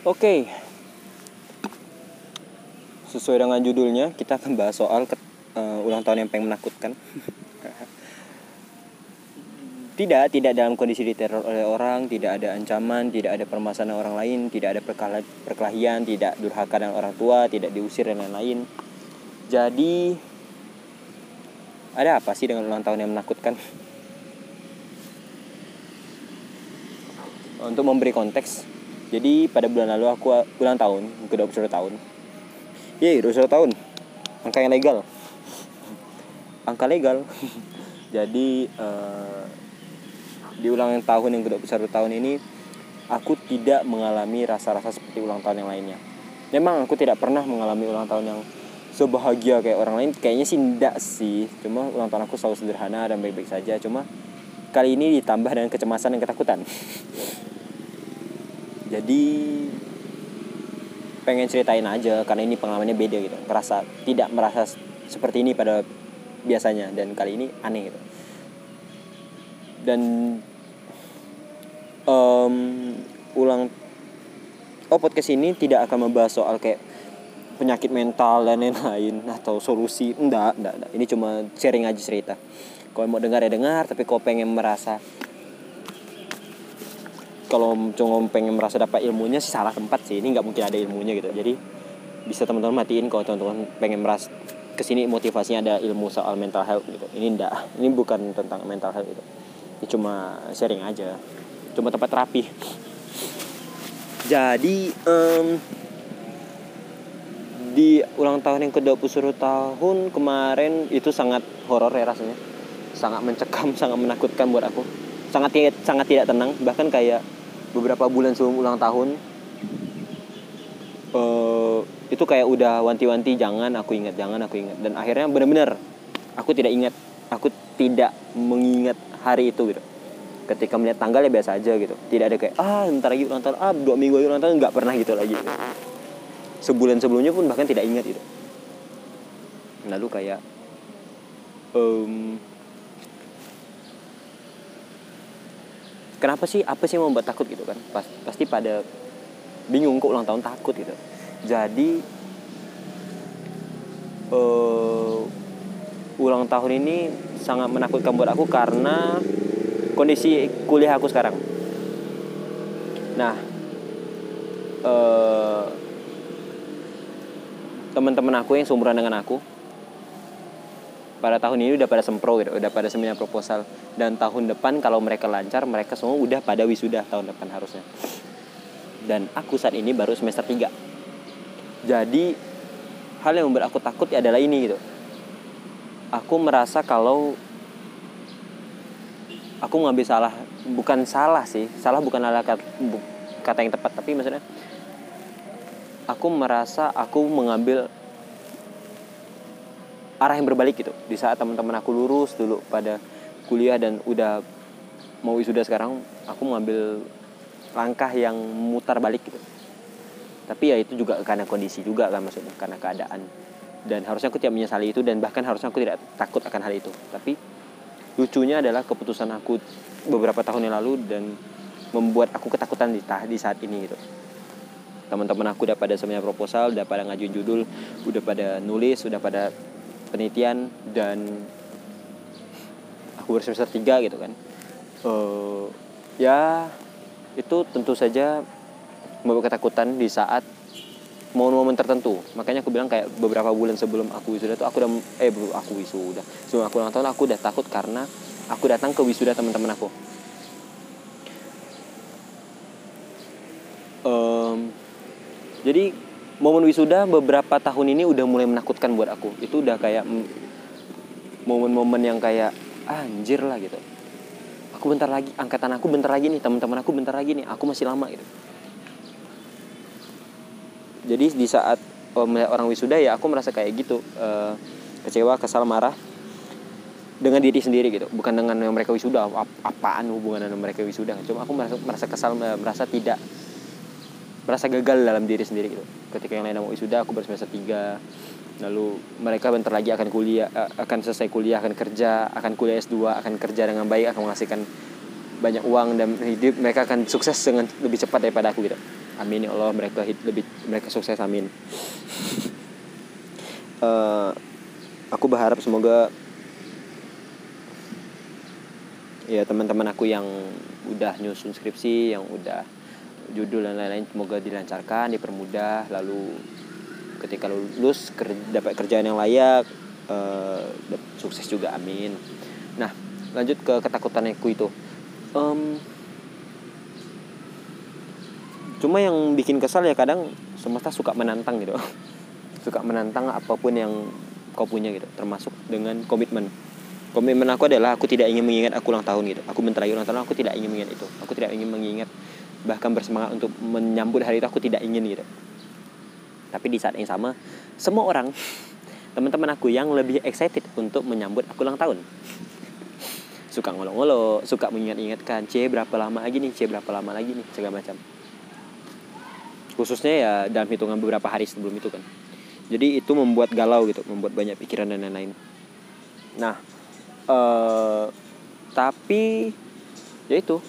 Oke. Sesuai dengan judulnya, kita akan bahas soal ke, uh, ulang tahun yang pengen menakutkan. tidak, tidak dalam kondisi diteror oleh orang, tidak ada ancaman, tidak ada permasalahan orang lain, tidak ada perkelahian, tidak durhaka dengan orang tua, tidak diusir dan lain-lain. Jadi ada apa sih dengan ulang tahun yang menakutkan? Untuk memberi konteks, jadi pada bulan lalu aku ulang tahun, ke 21 tahun. Yeay, 21 tahun. Angka yang legal. Angka legal. jadi uh, di ulang tahun yang ke-21 tahun ini aku tidak mengalami rasa-rasa seperti ulang tahun yang lainnya. Memang aku tidak pernah mengalami ulang tahun yang sebahagia kayak orang lain. Kayaknya sih enggak sih. Cuma ulang tahun aku selalu sederhana dan baik-baik saja. Cuma kali ini ditambah dengan kecemasan dan ketakutan. jadi pengen ceritain aja karena ini pengalamannya beda gitu. Merasa tidak merasa seperti ini pada biasanya dan kali ini aneh gitu. Dan um, ulang oh podcast ini tidak akan membahas soal kayak penyakit mental dan lain-lain atau solusi. Enggak, enggak enggak. Ini cuma sharing aja cerita. Kalau mau dengar ya dengar tapi kalau pengen merasa kalau cuma pengen merasa dapat ilmunya sih salah tempat sih. Ini nggak mungkin ada ilmunya gitu. Jadi bisa teman-teman matiin kalau teman-teman pengen merasa ke sini motivasinya ada ilmu soal mental health gitu. Ini enggak ini bukan tentang mental health gitu. Ini cuma sharing aja. Cuma tempat terapi jadi um, di ulang tahun yang ke-21 tahun kemarin itu sangat horor ya rasanya. Sangat mencekam sangat menakutkan buat aku. Sangat sangat tidak tenang. Bahkan kayak beberapa bulan sebelum ulang tahun uh, itu kayak udah wanti-wanti jangan aku ingat jangan aku ingat. Dan akhirnya benar-benar aku tidak ingat aku tidak mengingat hari itu gitu. Ketika melihat tanggal ya biasa aja gitu. Tidak ada kayak ah ntar lagi ulang tahun ah dua minggu lagi ulang tahun nggak pernah gitu lagi gitu. sebulan sebelumnya pun bahkan tidak ingat gitu. Lalu kayak um, kenapa sih apa sih yang membuat takut gitu kan? Pas, pasti pada bingung kok ulang tahun takut gitu. Jadi uh, ulang tahun ini sangat menakutkan buat aku karena kondisi kuliah aku sekarang. Nah uh, teman-teman aku yang seumuran dengan aku pada tahun ini udah pada sempro gitu, udah pada seminar proposal dan tahun depan kalau mereka lancar mereka semua udah pada wisuda tahun depan harusnya. Dan aku saat ini baru semester 3. Jadi hal yang membuat aku takut ya adalah ini gitu. Aku merasa kalau aku ngambil salah bukan salah sih salah bukan kata, kata yang tepat tapi maksudnya aku merasa aku mengambil arah yang berbalik gitu. Di saat teman-teman aku lurus dulu pada kuliah dan udah mau wisuda sekarang aku mengambil langkah yang mutar balik gitu. Tapi ya itu juga karena kondisi juga kan maksudnya karena keadaan. Dan harusnya aku tidak menyesali itu dan bahkan harusnya aku tidak takut akan hal itu. Tapi lucunya adalah keputusan aku beberapa tahun yang lalu dan membuat aku ketakutan di, di saat ini gitu. Teman-teman aku udah pada seminar proposal udah pada ngajuin judul udah pada nulis udah pada penelitian dan aku bersemester tiga gitu kan. Uh, ya itu tentu saja membawa ketakutan di saat momen-momen tertentu. Makanya aku bilang kayak beberapa bulan sebelum aku wisuda tuh aku udah eh aku wisuda. Sebelum aku ulang aku udah takut karena aku datang ke wisuda teman-teman aku. Um, jadi momen wisuda beberapa tahun ini udah mulai menakutkan buat aku. Itu udah kayak momen-momen yang kayak ah, anjir lah gitu. Aku bentar lagi angkatan aku bentar lagi nih teman-teman aku bentar lagi nih aku masih lama gitu. Jadi di saat melihat orang wisuda ya aku merasa kayak gitu uh, kecewa kesal marah dengan diri sendiri gitu. Bukan dengan yang mereka wisuda apaan hubungan dengan mereka wisuda? Cuma aku merasa merasa kesal merasa tidak merasa gagal dalam diri sendiri gitu. Ketika yang lain mau wisuda aku bersemester tiga. Lalu mereka bentar lagi akan kuliah eh, akan selesai kuliah akan kerja akan kuliah S2 akan kerja dengan baik akan menghasilkan banyak uang dan hidup mereka akan sukses dengan lebih cepat daripada aku gitu. Amin ya Allah mereka hid- lebih mereka sukses amin. Eh, aku berharap semoga ya teman-teman aku yang udah nyusun skripsi yang udah judul dan lain-lain semoga dilancarkan dipermudah lalu ketika lulus ker- dapat kerjaan yang layak dap- sukses juga amin. Nah lanjut ke ketakutan aku itu. Em, cuma yang bikin kesal ya kadang semesta suka menantang gitu. Suka menantang apa pun yang kau punya gitu termasuk dengan komitmen. Komitmen aku adalah aku tidak ingin mengingat aku ulang tahun gitu. Aku bentar lagi ulang tahun aku tidak ingin mengingat itu. Aku tidak ingin mengingat bahkan bersemangat untuk menyambut hari itu aku tidak ingin gitu. Tapi di saat yang sama semua orang teman-teman aku yang lebih excited untuk menyambut aku ulang tahun. Suka ngolok-ngolok suka mengingat-ingatkan c berapa lama lagi nih? C berapa lama lagi nih? segala macam. Khususnya ya dalam hitungan beberapa hari sebelum itu kan. Jadi itu membuat galau gitu membuat banyak pikiran dan lain-lain. Nah eh tapi ya itu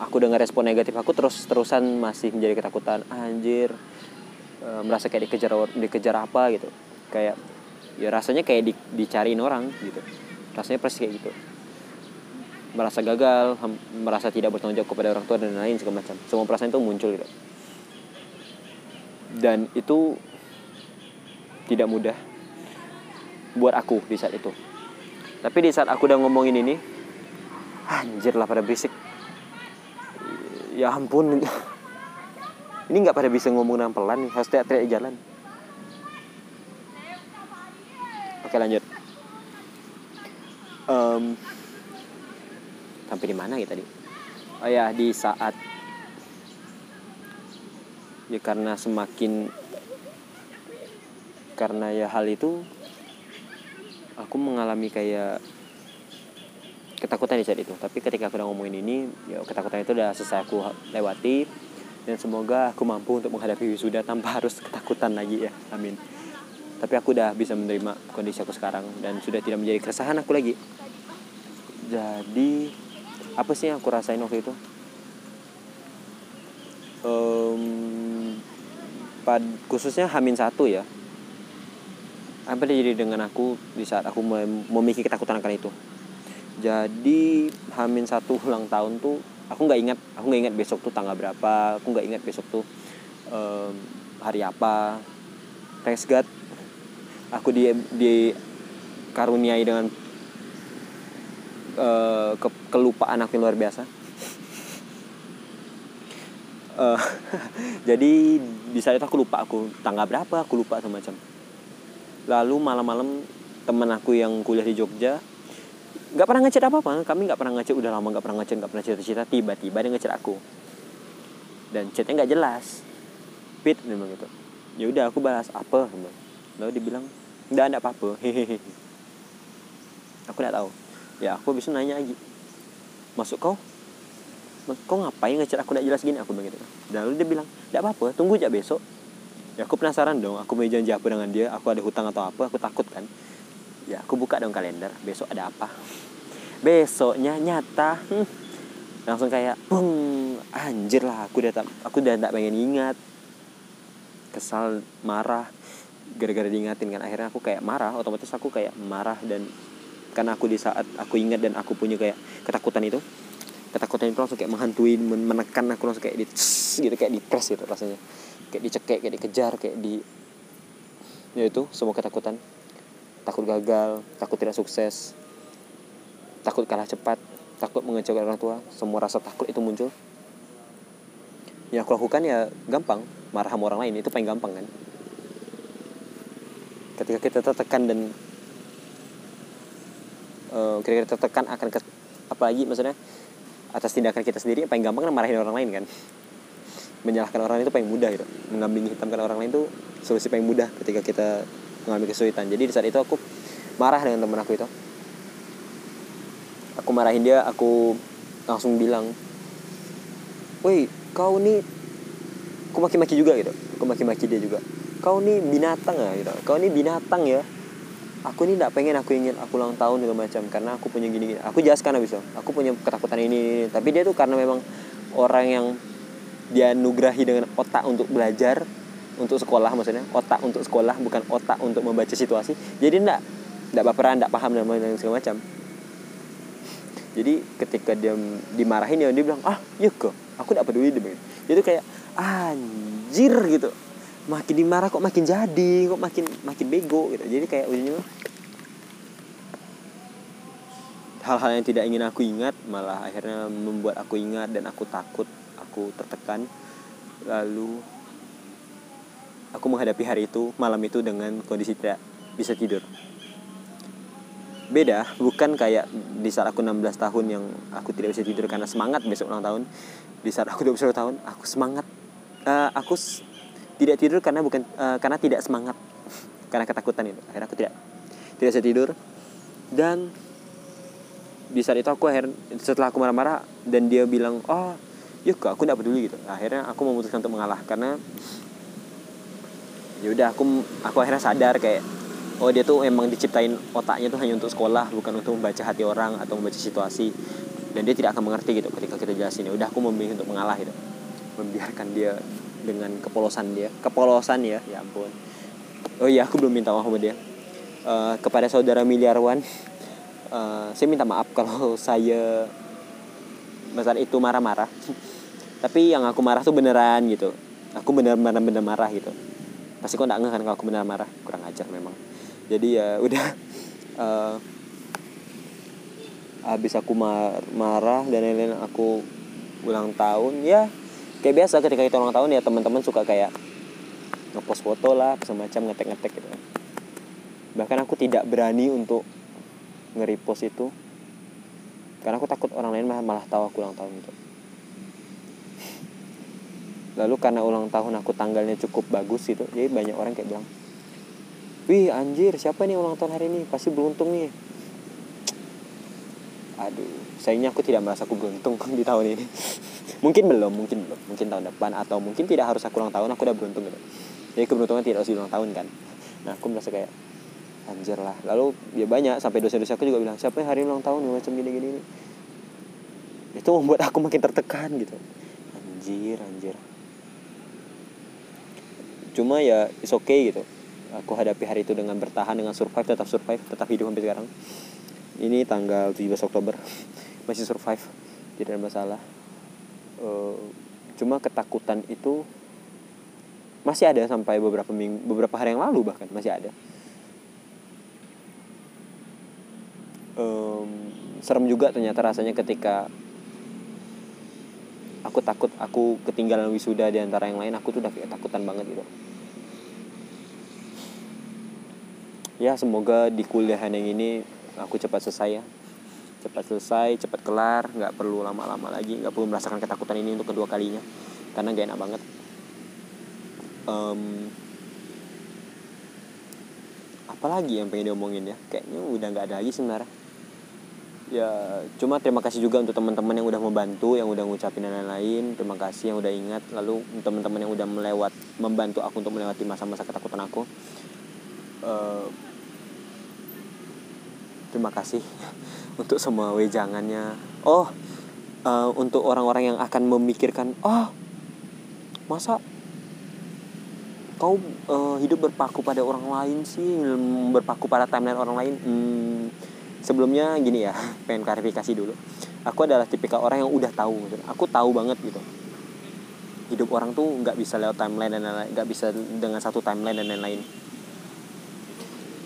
aku dengar respon negatif aku terus terusan masih menjadi ketakutan. Anjir Eh, merasa kayak dikejar dikejar apa gitu. Kayak ya rasanya kayak di, dicariin orang gitu. Rasanya persis kayak gitu. Merasa gagal ham- merasa tidak bertanggung jawab kepada orang tua dan lain segala macam. Semua perasaan itu muncul gitu. Dan itu tidak mudah buat aku di saat itu. Tapi di saat aku udah ngomongin ini anjir lah pada berisik ya ampun. Ini nggak pada bisa ngomong dengan pelan nih harus teriak-teriak jalan. Oke lanjut. Em, sampai di mana ya tadi? Oh ya di saat ya karena semakin karena ya hal itu aku mengalami kayak ketakutan di saat itu. Tapi ketika aku udah ngomongin ini ya ketakutan itu udah selesai aku lewati. Dan semoga aku mampu untuk menghadapi wisuda tanpa harus ketakutan lagi ya. Amin. Tapi aku udah bisa menerima kondisi aku sekarang dan sudah tidak menjadi keresahan aku lagi. Jadi apa sih yang aku rasain waktu itu? Em, pad khususnya Hamin satu ya. Apa yang terjadi dengan aku di saat aku memiliki ketakutan akan itu jadi Hamin satu ulang tahun tuh aku nggak ingat aku nggak ingat besok tuh tanggal berapa aku nggak ingat besok tuh em, hari apa. Thanks God aku di di karuniai dengan eh, ke- kelupaan aku yang luar biasa. Eh, jadi di saat itu aku lupa aku tanggal berapa aku lupa semacam. Lalu malam-malam teman aku yang kuliah di Jogja nggak pernah ngechat apa apa kami nggak pernah ngechat. Udah lama nggak pernah ngechat nggak pernah cerita-cerita. Tiba-tiba dia ngechat aku. Dan chatnya nggak jelas. Pit memang gitu. Ya udah aku balas apa? Lalu dia bilang nggak ada apa-apa. Hehehe aku nggak tahu. Ya aku bisa nanya lagi. Masuk kau? Kau ngapain ngechat aku? Nggak jelas gini aku gitu. Dan lalu dia bilang nggak apa-apa tunggu aja besok. Ya aku penasaran dong. Aku mau janji apa dengan dia? Aku ada hutang atau apa? Aku takut kan ya aku buka dong kalender. Besok ada apa? Besoknya nyata hmm, langsung kayak bung anjir lah aku udah tak aku udah tak pengen ingat. Kesal marah gara-gara diingatin kan. Akhirnya aku kayak marah otomatis aku kayak marah dan karena aku di saat aku ingat dan aku punya kayak ketakutan itu ketakutan itu langsung kayak menghantui men- menekan aku langsung kayak di gitu kayak di press gitu rasanya. Kayak dicekek kayak dikejar kayak di ya itu semua ketakutan takut gagal takut tidak sukses takut kalah cepat takut mengecewakan orang tua semua rasa takut itu muncul. Yang aku lakukan ya gampang marah sama orang lain itu paling gampang kan. Ketika kita tertekan dan eh, ketika kita tertekan akan ke, apalagi maksudnya atas tindakan kita sendiri paling gampang kan marahin orang lain kan. Menyalahkan orang itu paling mudah gitu. Mengambing hitamkan orang lain itu solusi paling mudah ketika kita mengalami kesulitan. Jadi di saat itu aku marah dengan teman aku itu. Aku marahin dia aku langsung bilang woi kau nih aku maki-maki juga gitu. Aku maki-maki dia juga. Kau nih binatang ya gitu. Kau nih binatang ya. Aku nih tidak pengen aku ingin aku ulang tahun gitu macam karena aku punya gini, gini. aku jelaskan abis itu. Aku punya ketakutan ini, ini, ini. tapi dia tuh karena memang orang yang dia nugrahi dengan otak untuk belajar untuk sekolah maksudnya otak untuk sekolah bukan otak untuk membaca situasi. Jadi enggak enggak baperan enggak paham dan lain segala macam. Jadi ketika dia dimarahin ya dia bilang ah iya kok aku enggak peduli dia jadi kayak anjir gitu. Makin dimarah kok makin jadi kok makin makin bego gitu. Jadi kayak ujungnya hal-hal yang tidak ingin aku ingat malah akhirnya membuat aku ingat dan aku takut aku tertekan. Lalu aku menghadapi hari itu malam itu dengan kondisi tidak bisa tidur. Beda bukan kayak di saat aku 16 tahun yang aku tidak bisa tidur karena semangat besok ulang tahun. Di saat aku 21 tahun aku semangat. Uh, aku tidak tidur karena bukan uh, karena tidak semangat. Karena ketakutan itu akhirnya aku tidak tidak bisa tidur. Dan di saat itu aku akhir setelah aku marah-marah dan dia bilang oh yuk aku tidak peduli gitu. Akhirnya aku memutuskan untuk mengalah karena ya udah aku aku akhirnya sadar kayak oh dia tuh emang diciptain otaknya tuh hanya untuk sekolah bukan untuk membaca hati orang atau membaca situasi. Dan dia tidak akan mengerti gitu ketika kita jelasin. Ya udah aku memilih untuk mengalah gitu. Membiarkan dia dengan kepolosan dia. Kepolosan ya ya ampun. Oh iya aku belum minta maaf sama dia. Uh, kepada saudara miliarwan uh, saya minta maaf kalau saya besar itu marah-marah. Tapi yang aku marah tuh beneran gitu. Aku bener-bener bener marah gitu pasti kok nggak kan kalau aku benar marah. Kurang ajar memang. Jadi ya udah uh, habis aku mar marah dan lain-lain aku ulang tahun ya kayak biasa ketika kita ulang tahun ya teman-teman suka kayak ngepost foto lah semacam ngetek-ngetek gitu bahkan aku tidak berani untuk nge-repost itu. Karena aku takut orang lain malah, malah tahu aku ulang tahun gitu lalu karena ulang tahun aku tanggalnya cukup bagus gitu jadi banyak orang kayak bilang wih anjir siapa nih ulang tahun hari ini? Pasti beruntung nih. Aduh sayangnya aku tidak merasa aku beruntung di tahun ini. Mungkin belum mungkin belum mungkin tahun depan atau mungkin tidak harus aku ulang tahun aku udah beruntung gitu. Jadi keberuntungan tidak harus di ulang tahun kan. Nah aku merasa kayak anjir lah. Lalu ya banyak sampai dosa-dosa aku juga bilang siapa hari ulang tahun? Macam gini gini. Itu membuat aku makin tertekan gitu. Anjir anjir cuma ya is okay gitu. Aku hadapi hari itu dengan bertahan dengan survive tetap survive tetap hidup sampai sekarang. Ini tanggal 17 Oktober. Masih survive tidak ada masalah. Uh, cuma ketakutan itu masih ada sampai beberapa minggu beberapa hari yang lalu bahkan masih ada. Um, serem juga ternyata rasanya ketika aku takut aku ketinggalan wisuda di antara yang lain aku tuh udah kayak takutan banget gitu. Ya semoga di kuliahan yang ini aku cepat selesai ya. Cepat selesai cepat kelar nggak perlu lama-lama lagi nggak perlu merasakan ketakutan ini untuk kedua kalinya karena gak enak banget. Um, apalagi yang pengen diomongin ya? Kayaknya udah nggak ada lagi sebenarnya ya cuma terima kasih juga untuk teman-teman yang udah membantu yang udah ngucapin dan lain-lain. Terima kasih yang udah ingat. Lalu teman-teman yang udah melewat membantu aku untuk melewati masa-masa ketakutan aku. Uh, terima kasih untuk semua wejangannya. Oh uh, untuk orang-orang yang akan memikirkan oh masa kau uh, hidup berpaku pada orang lain sih? Berpaku pada timeline orang lain? Hmm, sebelumnya gini ya pengen klarifikasi dulu. Aku adalah tipikal orang yang udah tahu gitu. aku tahu banget gitu. Hidup orang tuh nggak bisa lewat timeline dan lain-lain nggak bisa dengan satu timeline dan lain-lain.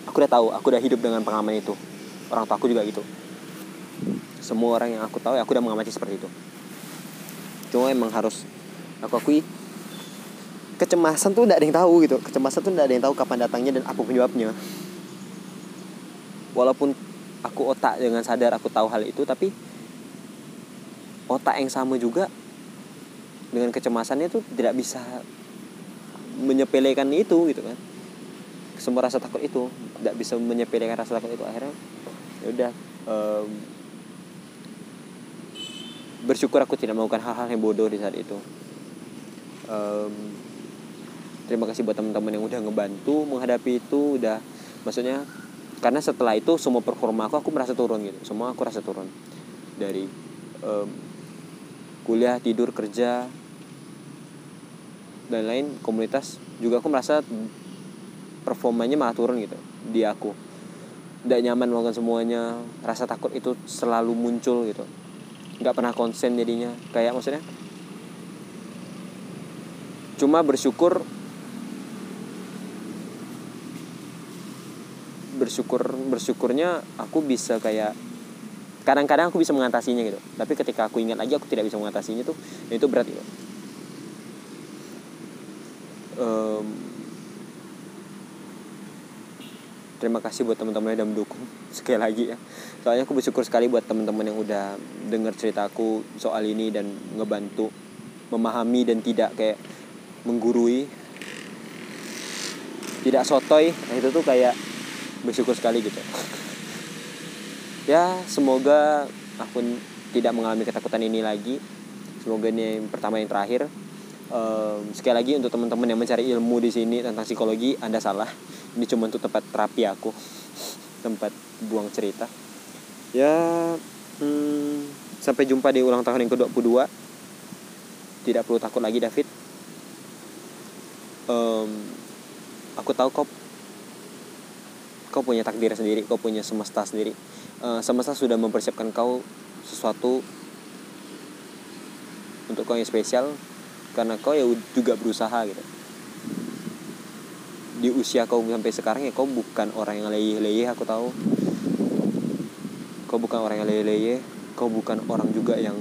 Aku udah tahu aku udah hidup dengan pengalaman itu. Orang tua aku juga gitu. Semua orang yang aku tahu ya aku udah mengamati seperti itu. Cuma emang harus aku akui kecemasan tuh tidak ada yang tahu gitu. Kecemasan tuh tidak ada yang tahu kapan datangnya dan apa penyebabnya. Walaupun aku otak dengan sadar aku tahu hal itu tapi otak yang sama juga dengan kecemasannya tuh tidak bisa menyepelekan itu gitu kan. Semua rasa takut itu tidak bisa menyepelekan rasa takut itu. Akhirnya ya udah um, bersyukur aku tidak melakukan hal-hal yang bodoh di saat itu. Um, terima kasih buat teman-teman yang udah ngebantu menghadapi itu udah maksudnya karena setelah itu semua performa aku aku merasa turun gitu. Semua aku rasa turun. Dari um, kuliah tidur kerja dan lain komunitas juga aku merasa performanya malah turun gitu di aku. Tidak nyaman melakukan semuanya rasa takut itu selalu muncul gitu. Nggak pernah konsen jadinya. Kayak maksudnya cuma bersyukur bersyukur bersyukurnya aku bisa kayak kadang-kadang aku bisa mengatasinya gitu. Tapi ketika aku ingat lagi aku tidak bisa mengatasinya tuh itu berat gitu. Um, terima kasih buat teman-teman yang udah mendukung sekali lagi ya. Soalnya aku bersyukur sekali buat teman-teman yang udah dengar ceritaku soal ini dan ngebantu memahami dan tidak kayak menggurui. Tidak sotoy nah itu tuh kayak bersyukur sekali gitu. Ya semoga aku tidak mengalami ketakutan ini lagi. Semoga ini yang pertama yang terakhir. Um, sekali lagi untuk teman-teman yang mencari ilmu di sini tentang psikologi anda salah. Ini cuma untuk tempat terapi aku. Tempat buang cerita. Ya hmm, sampai jumpa di ulang tahun yang ke-22 tidak perlu takut lagi David. Um, aku tahu kau kau punya takdir sendiri kau punya semesta sendiri. Uh, semesta sudah mempersiapkan kau sesuatu untuk kau yang spesial karena kau ya juga berusaha gitu. Di usia kau sampai sekarang ya kau bukan orang yang leyeh-leyeh aku tahu. Kau bukan orang yang leyeh-leyeh kau bukan orang juga yang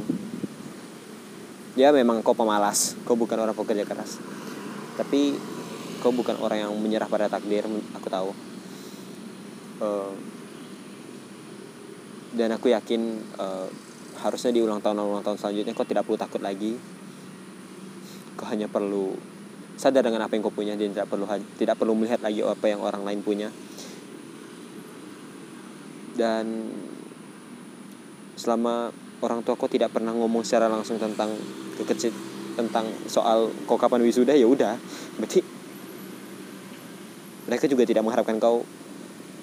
ya memang kau pemalas kau bukan orang pekerja keras. Tapi kau bukan orang yang menyerah pada takdir aku tahu dan aku yakin uh, harusnya di ulang tahun ulang tahun selanjutnya kau tidak perlu takut lagi. Kau hanya perlu sadar dengan apa yang kau punya dan tidak perlu tidak perlu melihat lagi apa yang orang lain punya. Dan selama orang tua kau tidak pernah ngomong secara langsung tentang kekecil tentang soal kau kapan wisuda ya udah. Berarti mereka juga tidak mengharapkan kau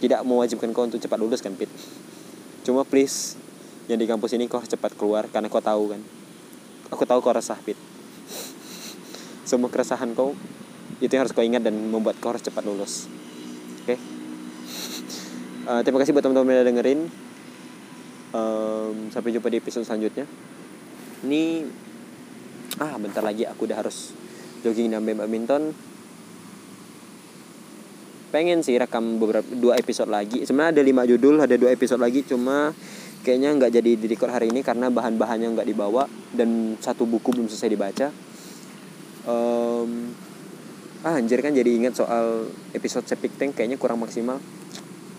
tidak mewajibkan kau untuk cepat lulus kan Pit? Cuma please yang di kampus ini kau cepat keluar karena kau tahu kan? Aku tahu kau resah Pit. Semua keresahan kau itu yang harus kau ingat dan membuat kau harus cepat lulus. Oke? Okay? uh, terima kasih buat teman-teman yang dengerin. Um, sampai jumpa di episode selanjutnya. Ini ah bentar lagi aku udah harus jogging dan badminton pengen sih rekam beberapa dua episode lagi. Sebenarnya ada lima judul ada dua episode lagi. Cuma kayaknya nggak jadi di record hari ini karena bahan-bahannya nggak dibawa dan satu buku belum selesai dibaca. Um, ah anjir kan jadi ingat soal episode septic tank kayaknya kurang maksimal.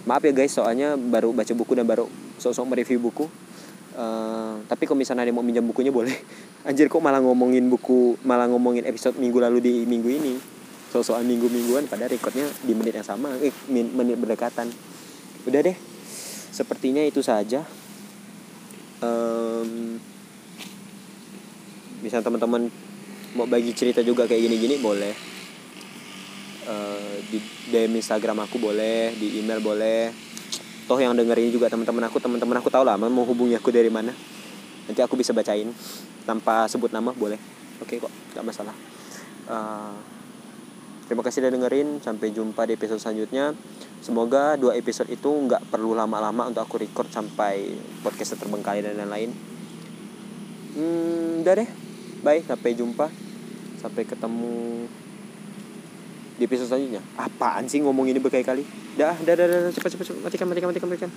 Maaf ya guys soalnya baru baca buku dan baru sok-sok mereview buku. Uh, tapi kalau misalnya ada yang mau minjam bukunya boleh. Anjir kok malah ngomongin buku malah ngomongin episode minggu lalu di minggu ini soal minggu-mingguan pada recordnya di menit yang sama eh menit berdekatan. Udah deh sepertinya itu saja. Um, bisa teman-teman mau bagi cerita juga kayak gini-gini boleh. Uh, di DM Instagram aku boleh di email boleh. Toh yang dengerin juga teman-teman aku teman-teman aku tahu lah mau hubungi aku dari mana. Nanti aku bisa bacain tanpa sebut nama boleh. Oke okay, kok gak masalah. Uh, Terima kasih udah dengerin. Sampai jumpa di episode selanjutnya. Semoga dua episode itu nggak perlu lama-lama untuk aku record sampai podcast terbengkalai dan lain-lain. Hmm, udah deh. Bye, sampai jumpa. Sampai ketemu di episode selanjutnya. Apaan sih ngomong ini berkali-kali? Dah, dah, dah, dah, cepat, cepat, cepat, matikan, matikan, matikan, matikan.